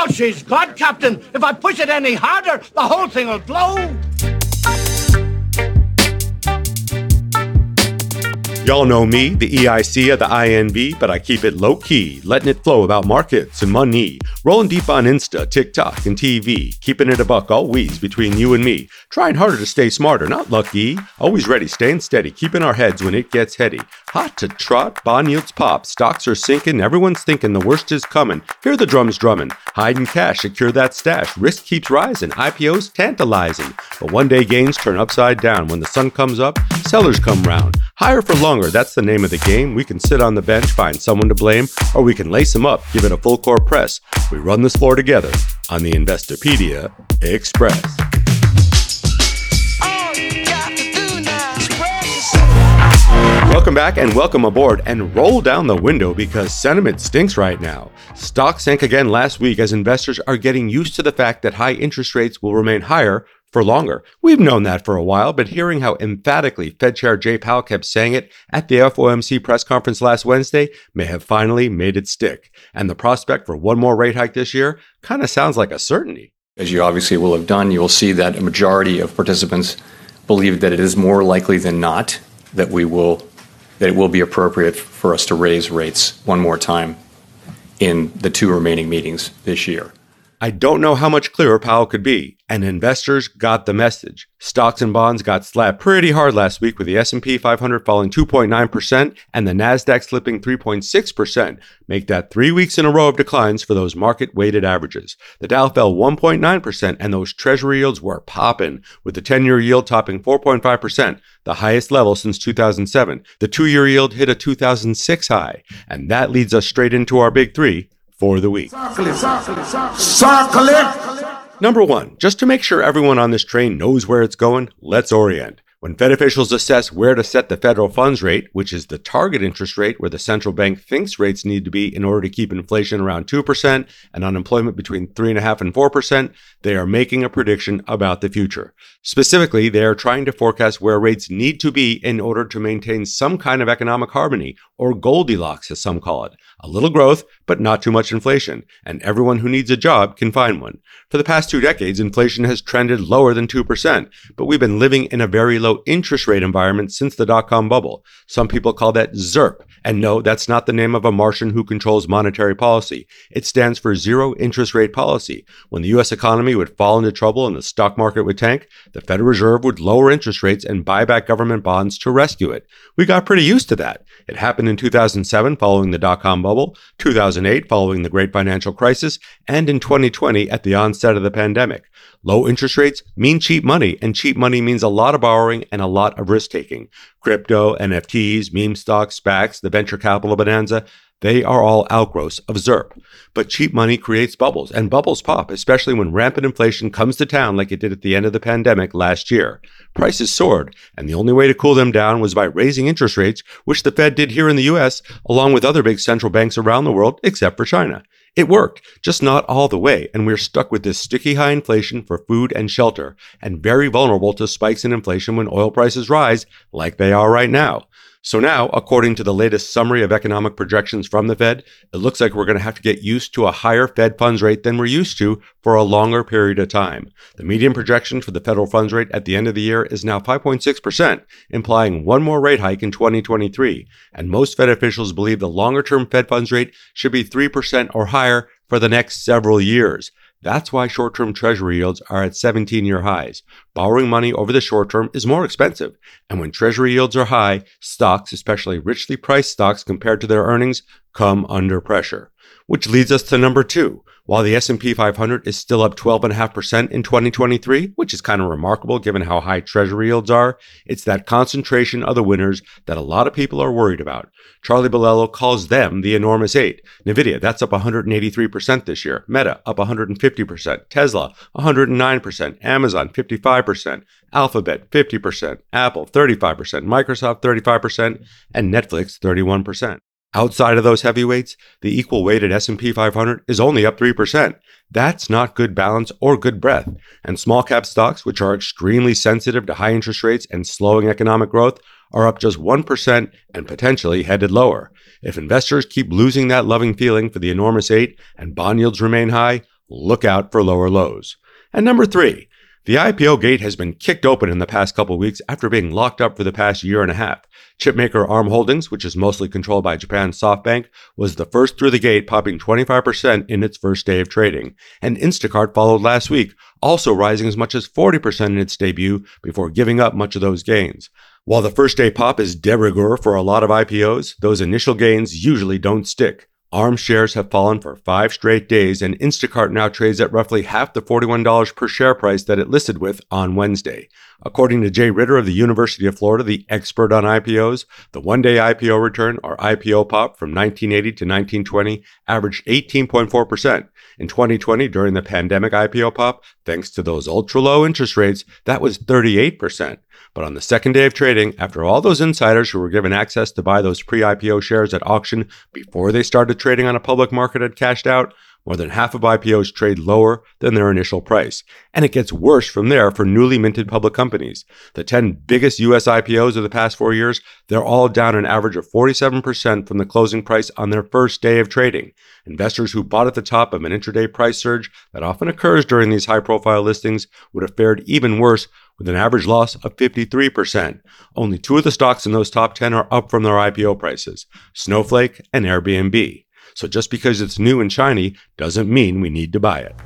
Oh, she's God, Captain. If I push it any harder, the whole thing will blow. Y'all know me, the EIC of the INV, but I keep it low key, letting it flow about markets and money. Rolling deep on Insta, TikTok, and TV, keeping it a buck always between you and me. Trying harder to stay smarter, not lucky. Always ready, staying steady, keeping our heads when it gets heady. Hot to trot, bond yields pop, stocks are sinking, everyone's thinking the worst is coming. Hear the drums drumming, hiding cash, secure that stash. Risk keeps rising, IPOs tantalizing. But one day gains turn upside down. When the sun comes up, sellers come round. Higher for longer, that's the name of the game. We can sit on the bench, find someone to blame, or we can lace them up, give it a full court press. We run this floor together on the Investopedia Express. Welcome back and welcome aboard and roll down the window because sentiment stinks right now. Stocks sank again last week as investors are getting used to the fact that high interest rates will remain higher for longer. We've known that for a while, but hearing how emphatically Fed Chair Jay Powell kept saying it at the FOMC press conference last Wednesday may have finally made it stick. And the prospect for one more rate hike this year kind of sounds like a certainty. As you obviously will have done, you will see that a majority of participants believe that it is more likely than not that it will be appropriate for us to raise rates one more time in the two remaining meetings this year. I don't know how much clearer Powell could be, and investors got the message. Stocks and bonds got slapped pretty hard last week with the S&P 500 falling 2.9% and the Nasdaq slipping 3.6%. Make that 3 weeks in a row of declines for those market-weighted averages. The Dow fell 1.9% and those treasury yields were popping, with the 10-year yield topping 4.5%, the highest level since 2007. The 2-year yield hit a 2006 high, and that leads us straight into our big 3 for the week. Circle it. Number one, just to make sure everyone on this train knows where it's going, let's orient. When Fed officials assess where to set the federal funds rate, which is the target interest rate where the central bank thinks rates need to be in order to keep inflation around 2% and unemployment between 3.5 and 4%, they are making a prediction about the future. Specifically, they are trying to forecast where rates need to be in order to maintain some kind of economic harmony, or Goldilocks as some call it. A little growth, but not too much inflation, and everyone who needs a job can find one. For the past two decades, inflation has trended lower than 2%, but we've been living in a very low interest rate environment since the dot com bubble. Some people call that ZIRP, And no, that's not the name of a Martian who controls monetary policy. It stands for zero interest rate policy. When the US economy would fall into trouble and the stock market would tank, the Federal Reserve would lower interest rates and buy back government bonds to rescue it. We got pretty used to that. It happened in 2007 following the dot com bubble, 2008 following the great financial crisis, and in 2020 at the onset of the pandemic. Low interest rates mean cheap money, and cheap money means a lot of borrowing and a lot of risk taking. Crypto, NFTs, meme stocks, SPACs, the venture capital bonanza, they are all outgrowths of ZIRP. But cheap money creates bubbles, and bubbles pop, especially when rampant inflation comes to town like it did at the end of the pandemic last year. Prices soared, and the only way to cool them down was by raising interest rates, which the Fed did here in the US, along with other big central banks around the world, except for China. It worked, just not all the way, and we're stuck with this sticky high inflation for food and shelter, and very vulnerable to spikes in inflation when oil prices rise, like they are right now. So now, according to the latest summary of economic projections from the Fed, it looks like we're going to have to get used to a higher Fed funds rate than we're used to for a longer period of time. The median projection for the federal funds rate at the end of the year is now 5.6%, implying one more rate hike in 2023. And most Fed officials believe the longer term Fed funds rate should be 3% or higher for the next several years. That's why short term treasury yields are at 17 year highs. Borrowing money over the short term is more expensive. And when treasury yields are high, stocks, especially richly priced stocks compared to their earnings, come under pressure. Which leads us to number two. While the S&P 500 is still up 12.5% in 2023, which is kind of remarkable given how high treasury yields are, it's that concentration of the winners that a lot of people are worried about. Charlie Bilello calls them the enormous eight. Nvidia, that's up 183% this year. Meta, up 150%. Tesla, 109%. Amazon, 55%. Alphabet, 50%. Apple, 35%. Microsoft, 35%. And Netflix, 31%. Outside of those heavyweights, the equal weighted S&P 500 is only up 3%. That's not good balance or good breadth. And small cap stocks, which are extremely sensitive to high interest rates and slowing economic growth, are up just 1% and potentially headed lower. If investors keep losing that loving feeling for the enormous eight and bond yields remain high, look out for lower lows. And number three, the IPO gate has been kicked open in the past couple weeks after being locked up for the past year and a half. Chipmaker ARM Holdings, which is mostly controlled by Japan's SoftBank, was the first through the gate, popping 25% in its first day of trading. And Instacart followed last week, also rising as much as 40% in its debut before giving up much of those gains. While the first day pop is de rigueur for a lot of IPOs, those initial gains usually don't stick. ARM shares have fallen for five straight days, and Instacart now trades at roughly half the $41 per share price that it listed with on Wednesday. According to Jay Ritter of the University of Florida, the expert on IPOs, the one day IPO return, or IPO pop, from 1980 to 1920 averaged 18.4%. In 2020, during the pandemic IPO pop, thanks to those ultra low interest rates, that was 38%. But on the second day of trading, after all those insiders who were given access to buy those pre IPO shares at auction before they started trading on a public market had cashed out, more than half of IPOs trade lower than their initial price. And it gets worse from there for newly minted public companies. The 10 biggest US IPOs of the past four years, they're all down an average of 47% from the closing price on their first day of trading. Investors who bought at the top of an intraday price surge that often occurs during these high profile listings would have fared even worse with an average loss of 53%. Only two of the stocks in those top 10 are up from their IPO prices Snowflake and Airbnb. So just because it's new and shiny doesn't mean we need to buy it.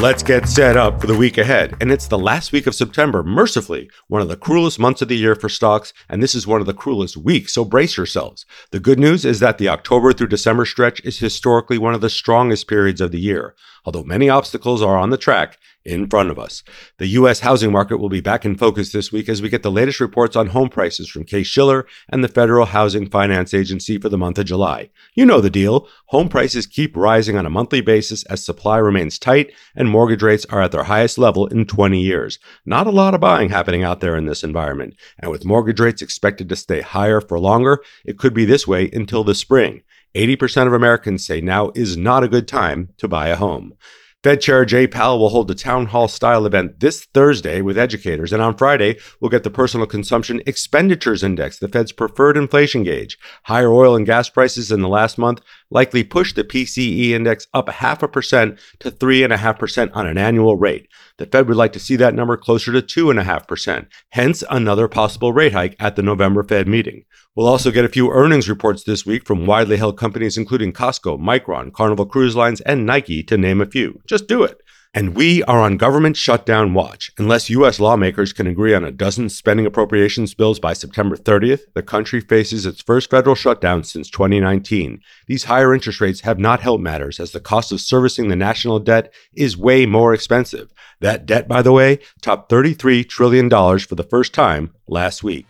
Let's get set up for the week ahead. And it's the last week of September, mercifully, one of the cruelest months of the year for stocks, and this is one of the cruelest weeks, so brace yourselves. The good news is that the October through December stretch is historically one of the strongest periods of the year. Although many obstacles are on the track, in front of us. The U.S. housing market will be back in focus this week as we get the latest reports on home prices from Case-Shiller and the Federal Housing Finance Agency for the month of July. You know the deal. Home prices keep rising on a monthly basis as supply remains tight and mortgage rates are at their highest level in 20 years. Not a lot of buying happening out there in this environment. And with mortgage rates expected to stay higher for longer, it could be this way until the spring. 80% of Americans say now is not a good time to buy a home. Fed Chair Jay Powell will hold a town hall style event this Thursday with educators, and on Friday, we'll get the Personal Consumption Expenditures Index, the Fed's preferred inflation gauge. Higher oil and gas prices in the last month likely pushed the PCE index up a half a percent to 3.5% on an annual rate. The Fed would like to see that number closer to 2.5%, hence another possible rate hike at the November Fed meeting. We'll also get a few earnings reports this week from widely held companies including Costco, Micron, Carnival Cruise Lines, and Nike, to name a few. Just do it. And we are on government shutdown watch. Unless U.S. lawmakers can agree on a dozen spending appropriations bills by September 30th, the country faces its first federal shutdown since 2019. These higher interest rates have not helped matters as the cost of servicing the national debt is way more expensive. That debt, by the way, topped $33 trillion for the first time last week.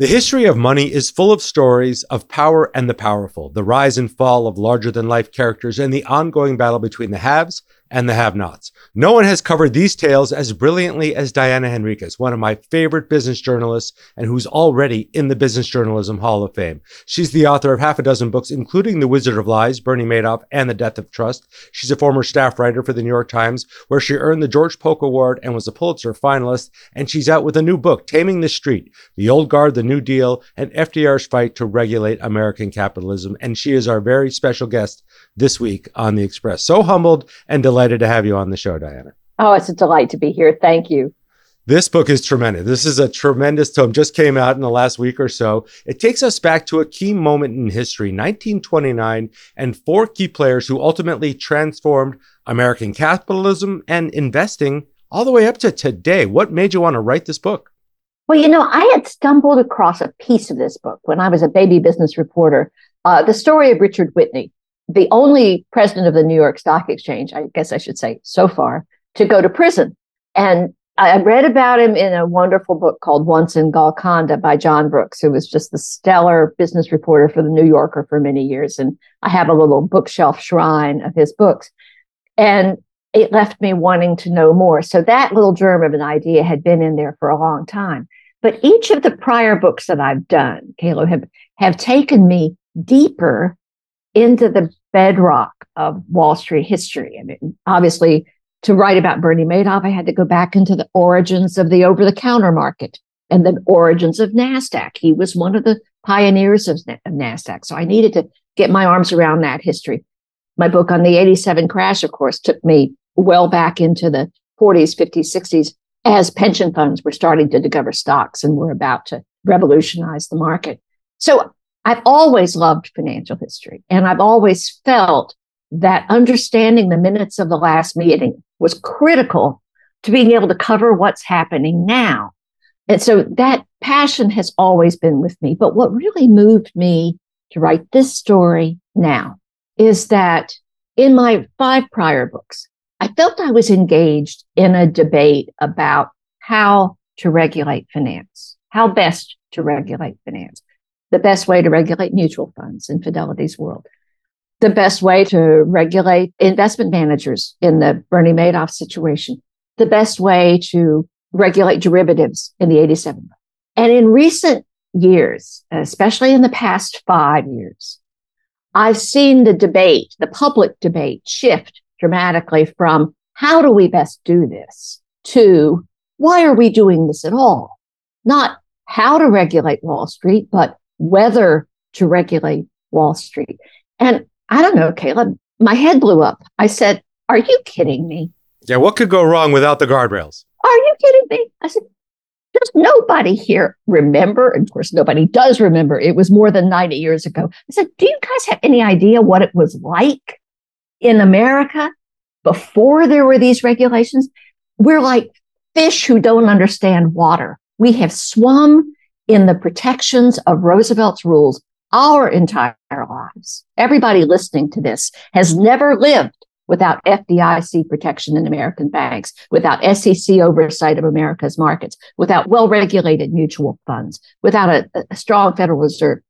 The history of money is full of stories of power and the powerful, the rise and fall of larger than life characters, and the ongoing battle between the haves and the have nots. No one has covered these tales as brilliantly as Diana Henriques, one of my favorite business journalists and who's already in the Business Journalism Hall of Fame. She's the author of half a dozen books, including The Wizard of Lies, Bernie Madoff, and The Death of Trust. She's a former staff writer for the New York Times, where she earned the George Polk Award and was a Pulitzer finalist. And she's out with a new book, Taming the Street, The Old Guard, The New Deal, and FDR's Fight to Regulate American Capitalism. And she is our very special guest this week on The Express. So humbled and delighted to have you on the show, Diana. Oh, it's a delight to be here. Thank you. This book is tremendous. This is a tremendous tome, just came out in the last week or so. It takes us back to a key moment in history, 1929, and four key players who ultimately transformed American capitalism and investing all the way up to today. What made you want to write this book? Well, you know, I had stumbled across a piece of this book when I was a baby business reporter. Uh, the story of Richard Whitney, the only president of the New York Stock Exchange, I guess I should say so far, to go to prison. And I read about him in a wonderful book called Once in Golconda by John Brooks, who was just the stellar business reporter for the New Yorker for many years. And I have a little bookshelf shrine of his books. And it left me wanting to know more. So that little germ of an idea had been in there for a long time. But each of the prior books that I've done, Caleb, have, have taken me deeper into the bedrock of Wall Street history. I mean, obviously, to write about Bernie Madoff, I had to go back into the origins of the over the counter market and the origins of NASDAQ. He was one of the pioneers of, of NASDAQ. So I needed to get my arms around that history. My book on the 87 crash, of course, took me well back into the 40s, 50s, 60s as pension funds were starting to discover stocks and were about to revolutionize the market. So I've always loved financial history and I've always felt that understanding the minutes of the last meeting was critical to being able to cover what's happening now. And so that passion has always been with me. But what really moved me to write this story now is that in my five prior books, I felt I was engaged in a debate about how to regulate finance, how best to regulate finance, the best way to regulate mutual funds in Fidelity's world, the best way to regulate investment managers in the Bernie Madoff situation, the best way to regulate derivatives in the 87. And in recent years, especially in the past five years, I've seen the debate, the public debate shift dramatically from how do we best do this to why are we doing this at all? Not how to regulate Wall Street, but whether to regulate Wall Street. And I don't know, Caleb, my head blew up. I said, Are you kidding me? Yeah, what could go wrong without the guardrails? Are you kidding me? I said, Does nobody here remember? And of course, nobody does remember. It was more than 90 years ago. I said, Do you guys have any idea what it was like in America before there were these regulations, we're like fish who don't understand water. We have swum in the protections of Roosevelt's rules our entire lives. Everybody listening to this has never lived without FDIC protection in American banks, without SEC oversight of America's markets, without well regulated mutual funds, without a, a, strong Federal Reserve.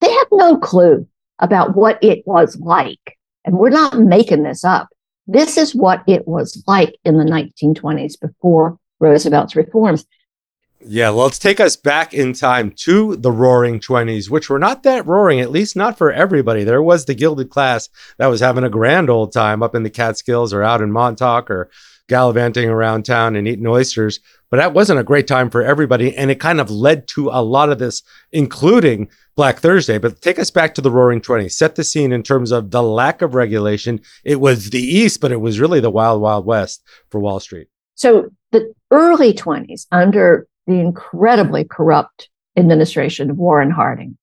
They have no clue about what it was like and we're not making this up. This is what it was like in the 1920s before Roosevelt's reforms. Yeah, well, let's take us back in time to the roaring 20s, which were not that roaring, at least not for everybody. There was the gilded class that was having a grand old time up in the Catskills or out in Montauk or gallivanting around town and eating oysters. But that wasn't a great time for everybody. And it kind of led to a lot of this, including Black Thursday. But take us back to the roaring 20s. Set the scene in terms of the lack of regulation. It was the East, but it was really the wild, wild West for Wall Street. So the early 20s, under the incredibly corrupt administration of Warren Harding,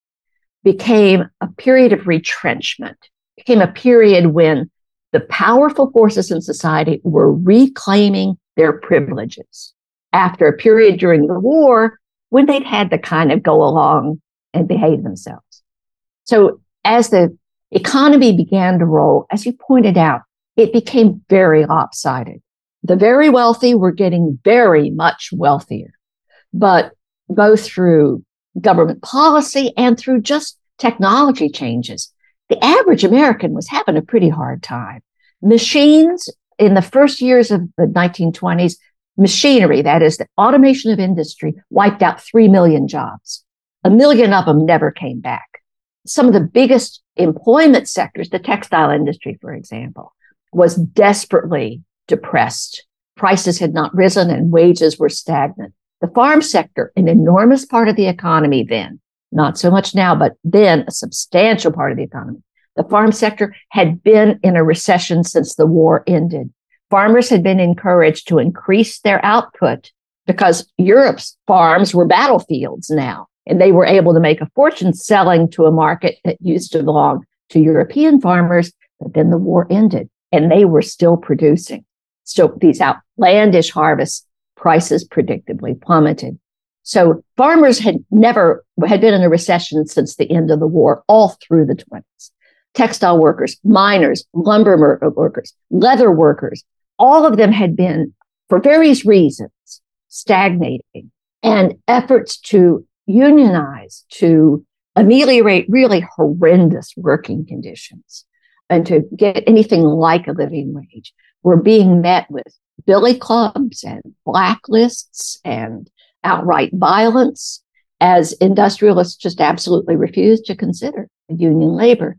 became a period of retrenchment, became a period when the powerful forces in society were reclaiming their privileges after a period during the war when they'd had to kind of go along and behave themselves. So as the economy began to roll, as you pointed out, it became very lopsided. The very wealthy were getting very much wealthier, but both through government policy and through just technology changes, the average American was having a pretty hard time. Machines in the first years of the 1920s machinery, that is the automation of industry, wiped out 3 million jobs. A million of them never came back. Some of the biggest employment sectors, the textile industry, for example, was desperately depressed. Prices had not risen and wages were stagnant. The farm sector, an enormous part of the economy then, not so much now, but then a substantial part of the economy. The farm sector had been in a recession since the war ended farmers had been encouraged to increase their output because Europe's farms were battlefields now, and they were able to make a fortune selling to a market that used to belong to European farmers. But then the war ended and they were still producing. So these outlandish harvests, prices predictably plummeted. So farmers had never had been in a recession since the end of the war, all through the 20s. Textile workers, miners, lumber uh, workers, leather workers, all of them had been, for various reasons, stagnating. And efforts to unionize, to ameliorate really horrendous working conditions, and to get anything like a living wage were being met with billy clubs and blacklists and outright violence as industrialists just absolutely refused to consider union labor.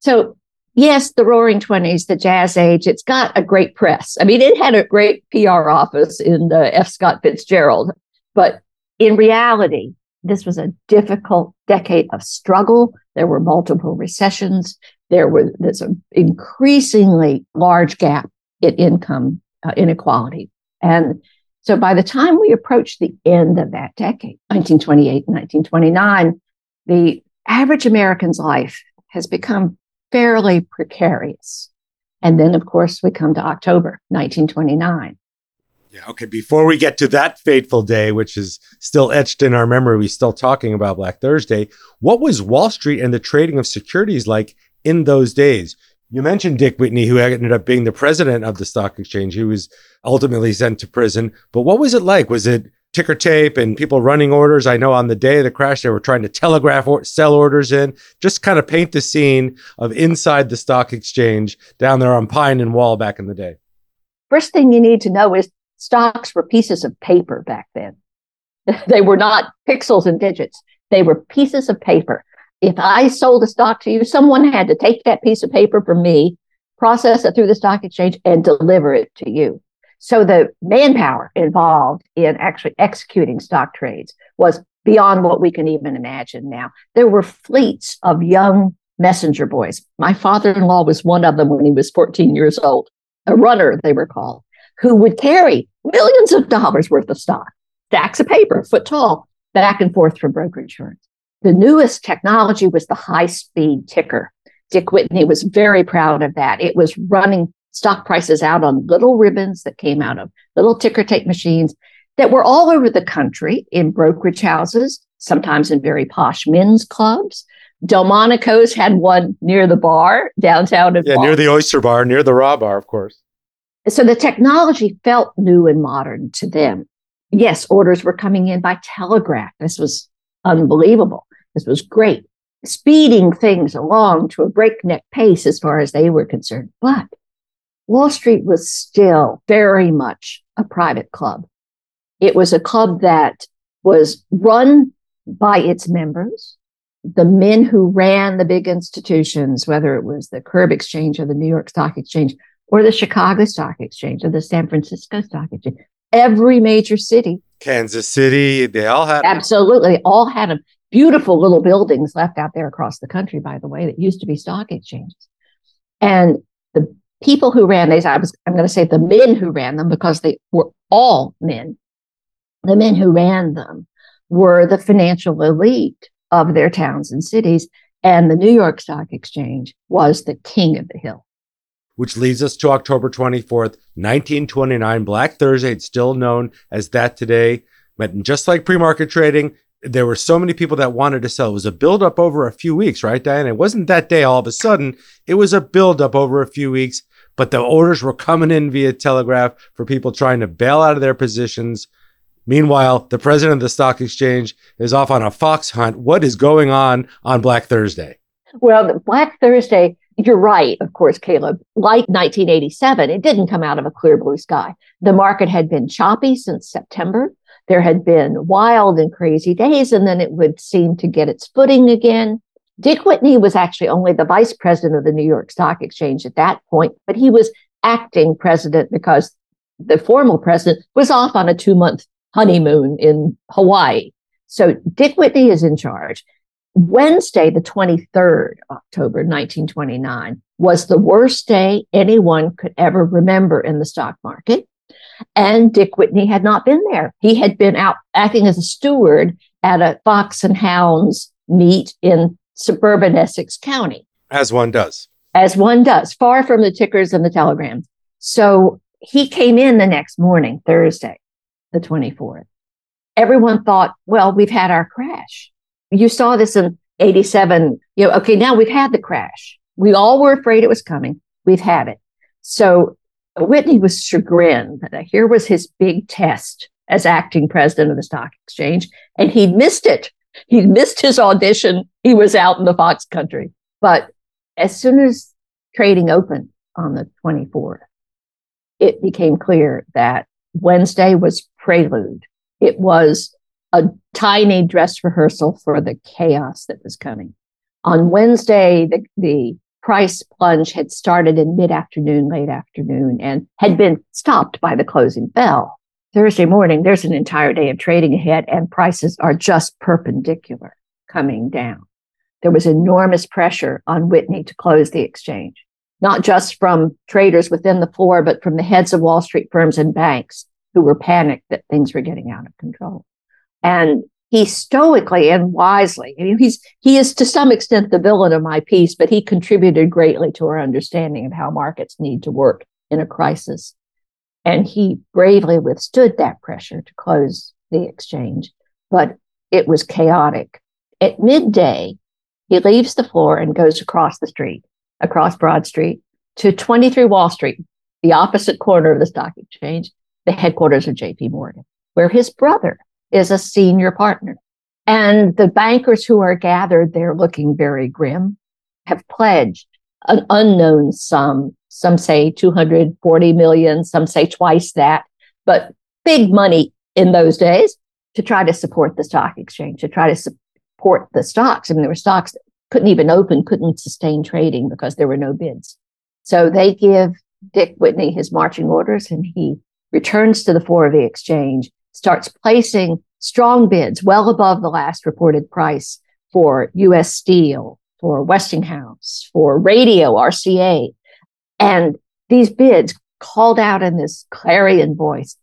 So yes, the Roaring Twenties, the Jazz Age, it's got a great press. I mean, it had a great PR office in uh, F. Scott Fitzgerald, but in reality, this was a difficult decade of struggle. There were multiple recessions. There was an increasingly large gap income uh, inequality, and so by the time we approach the end of that decade, 1928 and 1929, the average American's life has become fairly precarious. And then, of course, we come to October 1929. Yeah, okay. Before we get to that fateful day, which is still etched in our memory, we're still talking about Black Thursday. What was Wall Street and the trading of securities like in those days? You mentioned Dick Whitney, who ended up being the president of the stock exchange. He was ultimately sent to prison. But what was it like? Was it ticker tape and people running orders. I know on the day of the crash, they were trying to telegraph or sell orders in, just kind of paint the scene of inside the stock exchange down there on Pine and Wall back in the day. First thing you need to know is stocks were pieces of paper back then. they were not pixels and digits. They were pieces of paper. If I sold a stock to you, someone had to take that piece of paper from me, process it through the stock exchange, and deliver it to you. So the manpower involved in actually executing stock trades was beyond what we can even imagine now. There were fleets of young messenger boys. My father in law was one of them when he was 14 years old, a runner, they were called, who would carry millions of dollars worth of stock, stacks of paper, foot tall, back and forth from brokerage firms. The newest technology was the high speed ticker. Dick Whitney was very proud of that. It was running stock prices out on little ribbons that came out of little ticker tape machines that were all over the country in brokerage houses, sometimes in very posh men's clubs. Delmonico's had one near the bar downtown. yeah, near the Oyster Bar, near the Raw Bar, of course. So the technology felt new and modern to them. Yes, orders were coming in by telegraph. This was unbelievable. This was great, speeding things along to a breakneck pace as far as they were concerned. But Wall Street was still very much a private club. It was a club that was run by its members, the men who ran the big institutions, whether it was the Curb Exchange or the New York Stock Exchange or the Chicago Stock Exchange or the San Francisco Stock Exchange. Every major city, Kansas City, they all had absolutely they all had them. Beautiful little buildings left out there across the country, by the way, that used to be stock exchanges. And the people who ran these, I was, I'm going to say the men who ran them because they were all men. The men who ran them were the financial elite of their towns and cities. And the New York Stock Exchange was the king of the hill. Which leads us to October 24th, 1929, Black Thursday. It's still known as that today. But just like pre market trading, there were so many people that wanted to sell. It was a buildup over a few weeks, right, Diane? It wasn't that day all of a sudden. It was a buildup over a few weeks but the orders were coming in via telegraph for people trying to bail out of their positions. Meanwhile, the president of the stock exchange is off on a fox hunt. What is going on on Black Thursday? Well, Black Thursday, you're right, of course, Caleb. Like 1987, it didn't come out of a clear blue sky. The market had been choppy since September. There had been wild and crazy days, and then it would seem to get its footing again. Dick Whitney was actually only the vice president of the New York Stock Exchange at that point, but he was acting president because the formal president was off on a two month honeymoon in Hawaii. So Dick Whitney is in charge. Wednesday, the 23rd October 1929, was the worst day anyone could ever remember in the stock market. And Dick Whitney had not been there. He had been out acting as a steward at a Fox and Hounds meet in suburban Essex County. As one does. As one does, far from the tickers and the telegrams. So he came in the next morning, Thursday, the 24th. Everyone thought, well, we've had our crash. You saw this in 87. You know, okay, now we've had the crash. We all were afraid it was coming. We've had it. So Whitney was chagrined here was his big test as acting president of the stock exchange, and he'd missed it. He missed his audition. He was out in the Fox country. But as soon as trading opened on the 24th, it became clear that Wednesday was prelude. It was a tiny dress rehearsal for the chaos that was coming. On Wednesday, the, the price plunge had started in mid afternoon, late afternoon, and had been stopped by the closing bell. Thursday morning, there's an entire day of trading ahead, and prices are just perpendicular coming down. There was enormous pressure on Whitney to close the exchange, not just from traders within the floor, but from the heads of Wall Street firms and banks who were panicked that things were getting out of control. And he stoically and wisely, I mean, he's, he is to some extent the villain of my piece, but he contributed greatly to our understanding of how markets need to work in a crisis. And he bravely withstood that pressure to close the exchange, but it was chaotic. At midday, he leaves the floor and goes across the street, across Broad Street to 23 Wall Street, the opposite corner of the stock exchange, the headquarters of JP Morgan, where his brother is a senior partner. And the bankers who are gathered there looking very grim have pledged an unknown sum. Some say 240 million, some say twice that, but big money in those days to try to support the stock exchange, to try to support the stocks. I mean, there were stocks that couldn't even open, couldn't sustain trading because there were no bids. So they give Dick Whitney his marching orders and he returns to the floor of the exchange starts placing strong bids well above the last reported price for US Steel, for Westinghouse, for radio, RCA. And these bids called out in this clarion voice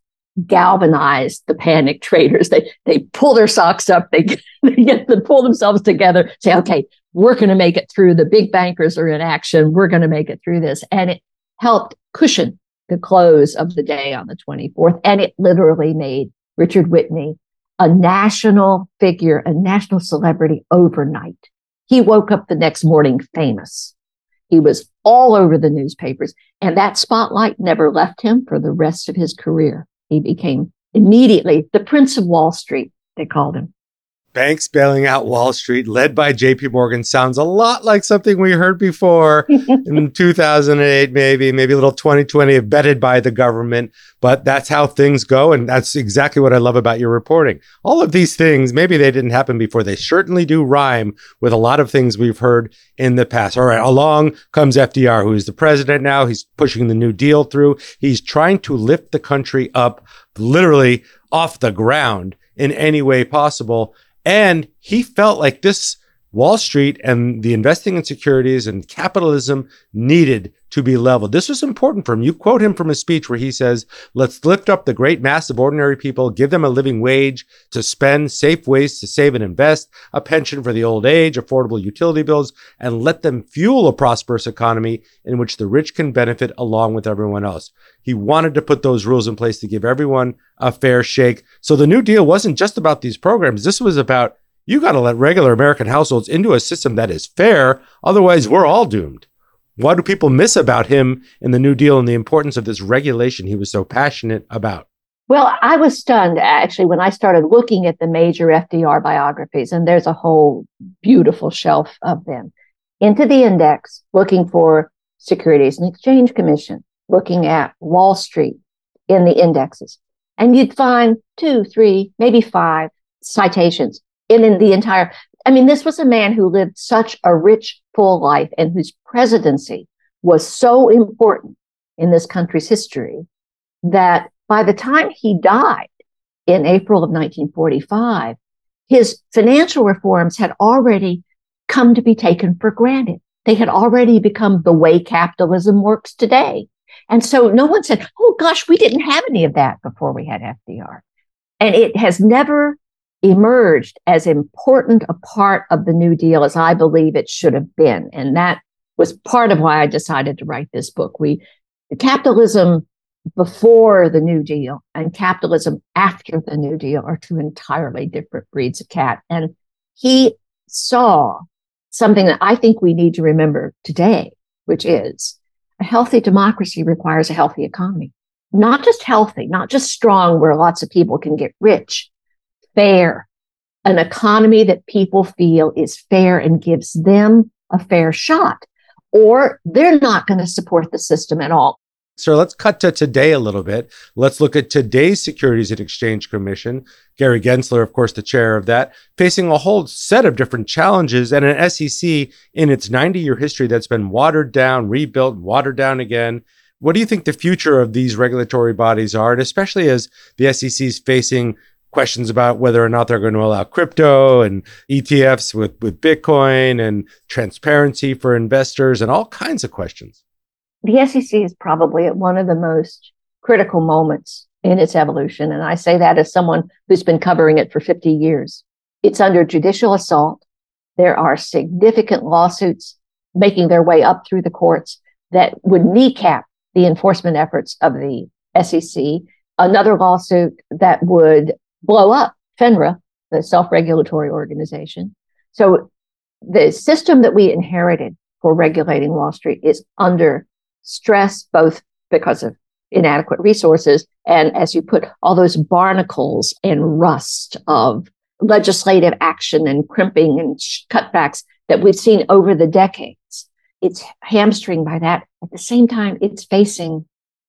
galvanized the panic traders. They they pull their socks up, they, they get to pull themselves together, say, okay, we're going to make it through. The big bankers are in action. We're going to make it through this. And it helped cushion the close of the day on the 24th. And it literally made Richard Whitney, a national figure, a national celebrity overnight. He woke up the next morning famous. He was all over the newspapers, and that spotlight never left him for the rest of his career. He became immediately the Prince of Wall Street, they called him. Banks bailing out Wall Street, led by JP Morgan, sounds a lot like something we heard before in 2008, maybe, maybe a little 2020, abetted by the government. But that's how things go. And that's exactly what I love about your reporting. All of these things, maybe they didn't happen before. They certainly do rhyme with a lot of things we've heard in the past. All right, along comes FDR, who is the president now. He's pushing the New Deal through. He's trying to lift the country up literally off the ground in any way possible. And he felt like this Wall Street and the investing in securities and capitalism needed to be leveled. This was important for him. You quote him from a speech where he says, Let's lift up the great mass of ordinary people, give them a living wage to spend, safe ways to save and invest, a pension for the old age, affordable utility bills, and let them fuel a prosperous economy in which the rich can benefit along with everyone else. He wanted to put those rules in place to give everyone a fair shake. So the New Deal wasn't just about these programs. This was about you got to let regular American households into a system that is fair. Otherwise, we're all doomed. What do people miss about him in the New Deal and the importance of this regulation he was so passionate about? Well, I was stunned actually when I started looking at the major FDR biographies, and there's a whole beautiful shelf of them. Into the index, looking for Securities and Exchange Commission, looking at Wall Street in the indexes. And you'd find two, three, maybe five citations in, in the entire I mean, this was a man who lived such a rich, full life and whose presidency was so important in this country's history that by the time he died in April of 1945, his financial reforms had already come to be taken for granted. They had already become the way capitalism works today. And so no one said, Oh gosh, we didn't have any of that before we had FDR. And it has never emerged as important a part of the New Deal as I believe it should have been. And that was part of why I decided to write this book. We, capitalism before the New Deal and capitalism after the New Deal are two entirely different breeds of cat. And he saw something that I think we need to remember today, which is a healthy democracy requires a healthy economy. Not just healthy, not just strong where lots of people can get rich, fair, an economy that people feel is fair and gives them a fair shot, or they're not going to support the system at all. So let's cut to today a little bit. Let's look at today's Securities and Exchange Commission. Gary Gensler, of course, the chair of that, facing a whole set of different challenges and an SEC in its 90 year history that's been watered down, rebuilt, watered down again. What do you think the future of these regulatory bodies are? And especially as the SEC is facing questions about whether or not they're going to allow crypto and ETFs with, with Bitcoin and transparency for investors and all kinds of questions the SEC is probably at one of the most critical moments in its evolution. And I say that as someone who's been covering it for 50 years. It's under judicial assault. There are significant lawsuits making their way up through the courts that would kneecap the enforcement efforts of the SEC. Another lawsuit that would blow up FINRA, the self regulatory organization. So the system that we inherited for regulating Wall Street is under stress, both because of inadequate resources and, as you put, all those barnacles and rust of legislative action and crimping and cutbacks that we've seen over the decades. It's hamstringed by that. At the same time, it's facing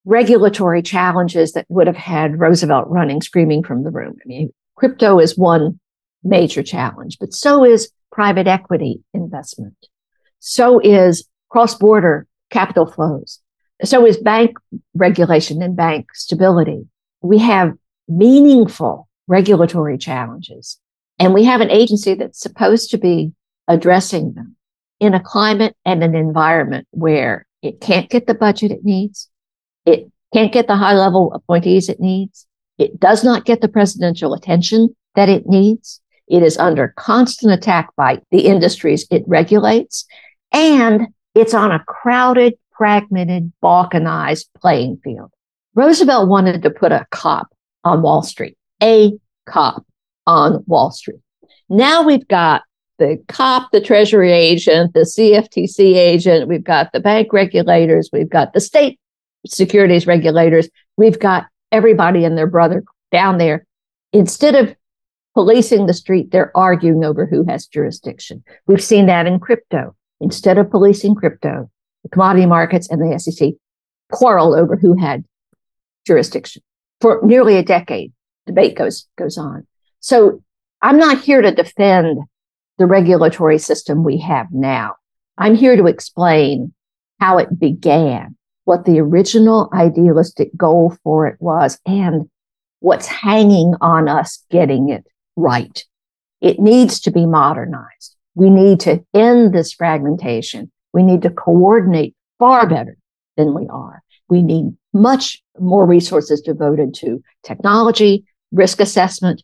regulatory challenges that would have had Roosevelt running screaming from the room. I mean, crypto is one major challenge, but so is private equity investment. So is cross border capital flows. So is bank regulation and bank stability. We have meaningful regulatory challenges and we have an agency that's supposed to be addressing them in a climate and an environment where it can't get the budget it needs. It can't get the high level appointees it needs. It does not get the presidential attention that it needs. It is under constant attack by the industries it regulates. And it's on a crowded, fragmented, balkanized playing field. Roosevelt wanted to put a cop on Wall Street, a cop on Wall Street. Now we've got the cop, the treasury agent, the CFTC agent, we've got the bank regulators, we've got the state securities regulators, we've got everybody and their brother down there. Instead of policing the street, they're arguing over who has jurisdiction. We've seen that in crypto instead of policing crypto, the commodity markets and the SEC quarrel over who had jurisdiction for nearly a decade. Debate goes goes on. So I'm not here to defend the regulatory system we have now. I'm here to explain how it began, what the original idealistic goal for it was, and what's hanging on us getting it right. It needs to be modernized. We need to end this fragmentation. We need to coordinate far better than we are. We need much more resources devoted to technology, risk assessment.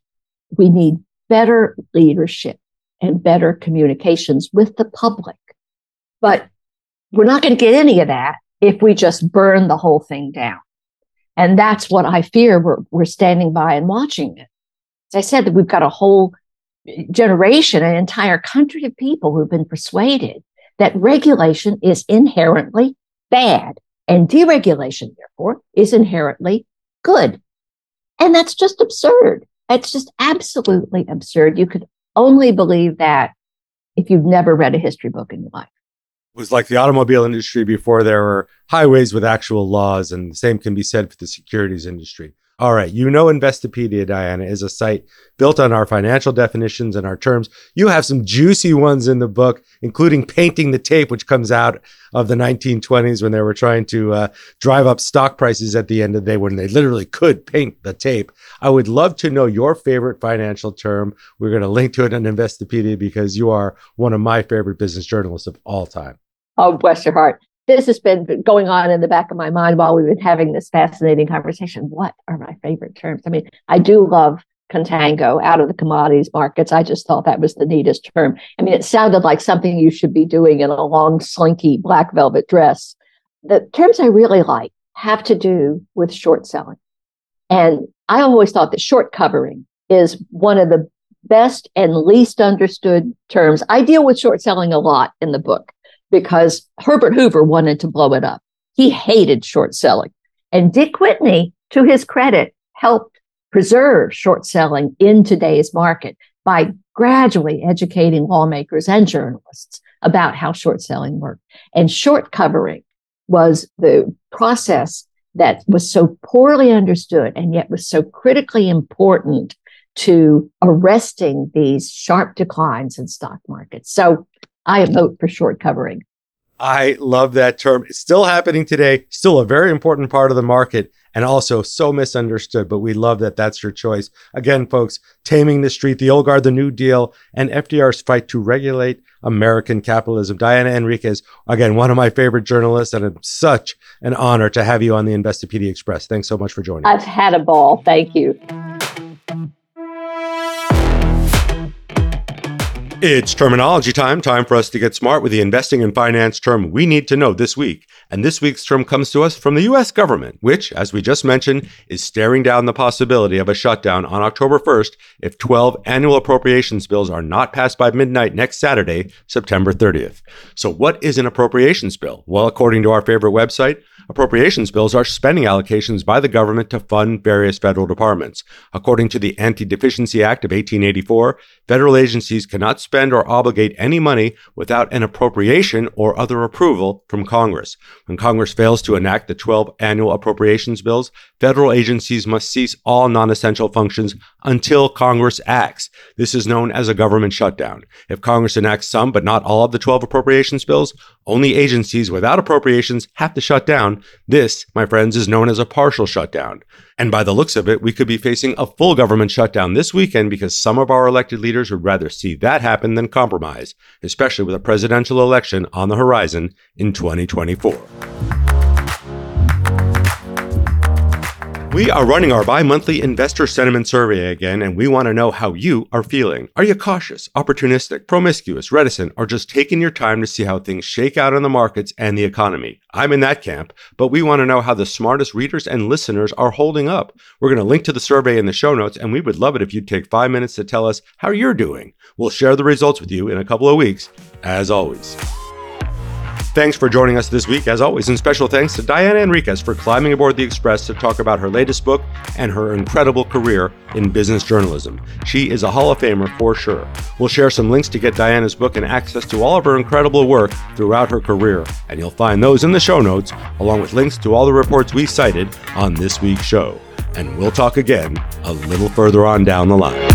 We need better leadership and better communications with the public. But we're not going to get any of that if we just burn the whole thing down. And that's what I fear we're, we're standing by and watching it. As I said, that we've got a whole generation, an entire country of people who've been persuaded that regulation is inherently bad and deregulation, therefore, is inherently good. And that's just absurd. It's just absolutely absurd. You could only believe that if you've never read a history book in your life. Was like the automobile industry before there were highways with actual laws, and the same can be said for the securities industry. All right, you know Investopedia, Diana, is a site built on our financial definitions and our terms. You have some juicy ones in the book, including painting the tape, which comes out of the 1920s when they were trying to uh, drive up stock prices at the end of the day when they literally could paint the tape. I would love to know your favorite financial term. We're going to link to it on Investopedia because you are one of my favorite business journalists of all time. Oh, bless your heart this has been going on in the back of my mind while we've been having this fascinating conversation. What are my favorite terms? I mean, I do love contango out of the commodities markets. I just thought that was the neatest term. I mean, it sounded like something you should be doing in a long, slinky black velvet dress. The terms I really like have to do with short selling. And I always thought that short covering is one of the best and least understood terms. I deal with short selling a lot in the book because Herbert Hoover wanted to blow it up. He hated short selling. And Dick Whitney, to his credit, helped preserve short selling in today's market by gradually educating lawmakers and journalists about how short selling worked. And short covering was the process that was so poorly understood and yet was so critically important to arresting these sharp declines in stock markets. So I vote for short covering. I love that term. It's still happening today, still a very important part of the market and also so misunderstood, but we love that that's your choice. Again, folks, Taming the Street, the Old Guard, the New Deal, and FDR's fight to regulate American capitalism. Diana Henriques, again, one of my favorite journalists, and it's such an honor to have you on the Investopedia Express. Thanks so much for joining. I've had a ball. Thank you. It's terminology time, time for us to get smart with the investing and finance term we need to know this week. And this week's term comes to us from the US government, which, as we just mentioned, is staring down the possibility of a shutdown on October 1st if 12 annual appropriations bills are not passed by midnight next Saturday, September 30th. So, what is an appropriations bill? Well, according to our favorite website, Appropriations bills are spending allocations by the government to fund various federal departments. According to the Anti Deficiency Act of 1884, federal agencies cannot spend or obligate any money without an appropriation or other approval from Congress. When Congress fails to enact the 12 annual appropriations bills, federal agencies must cease all non essential functions until Congress acts. This is known as a government shutdown. If Congress enacts some but not all of the 12 appropriations bills, only agencies without appropriations have to shut down. This, my friends, is known as a partial shutdown. And by the looks of it, we could be facing a full government shutdown this weekend because some of our elected leaders would rather see that happen than compromise, especially with a presidential election on the horizon in 2024. We are running our bi monthly investor sentiment survey again, and we want to know how you are feeling. Are you cautious, opportunistic, promiscuous, reticent, or just taking your time to see how things shake out in the markets and the economy? I'm in that camp, but we want to know how the smartest readers and listeners are holding up. We're going to link to the survey in the show notes, and we would love it if you'd take five minutes to tell us how you're doing. We'll share the results with you in a couple of weeks, as always. Thanks for joining us this week, as always, and special thanks to Diana Henriques for climbing aboard the Express to talk about her latest book and her incredible career in business journalism. She is a Hall of Famer for sure. We'll share some links to get Diana's book and access to all of her incredible work throughout her career, and you'll find those in the show notes, along with links to all the reports we cited on this week's show. And we'll talk again a little further on down the line.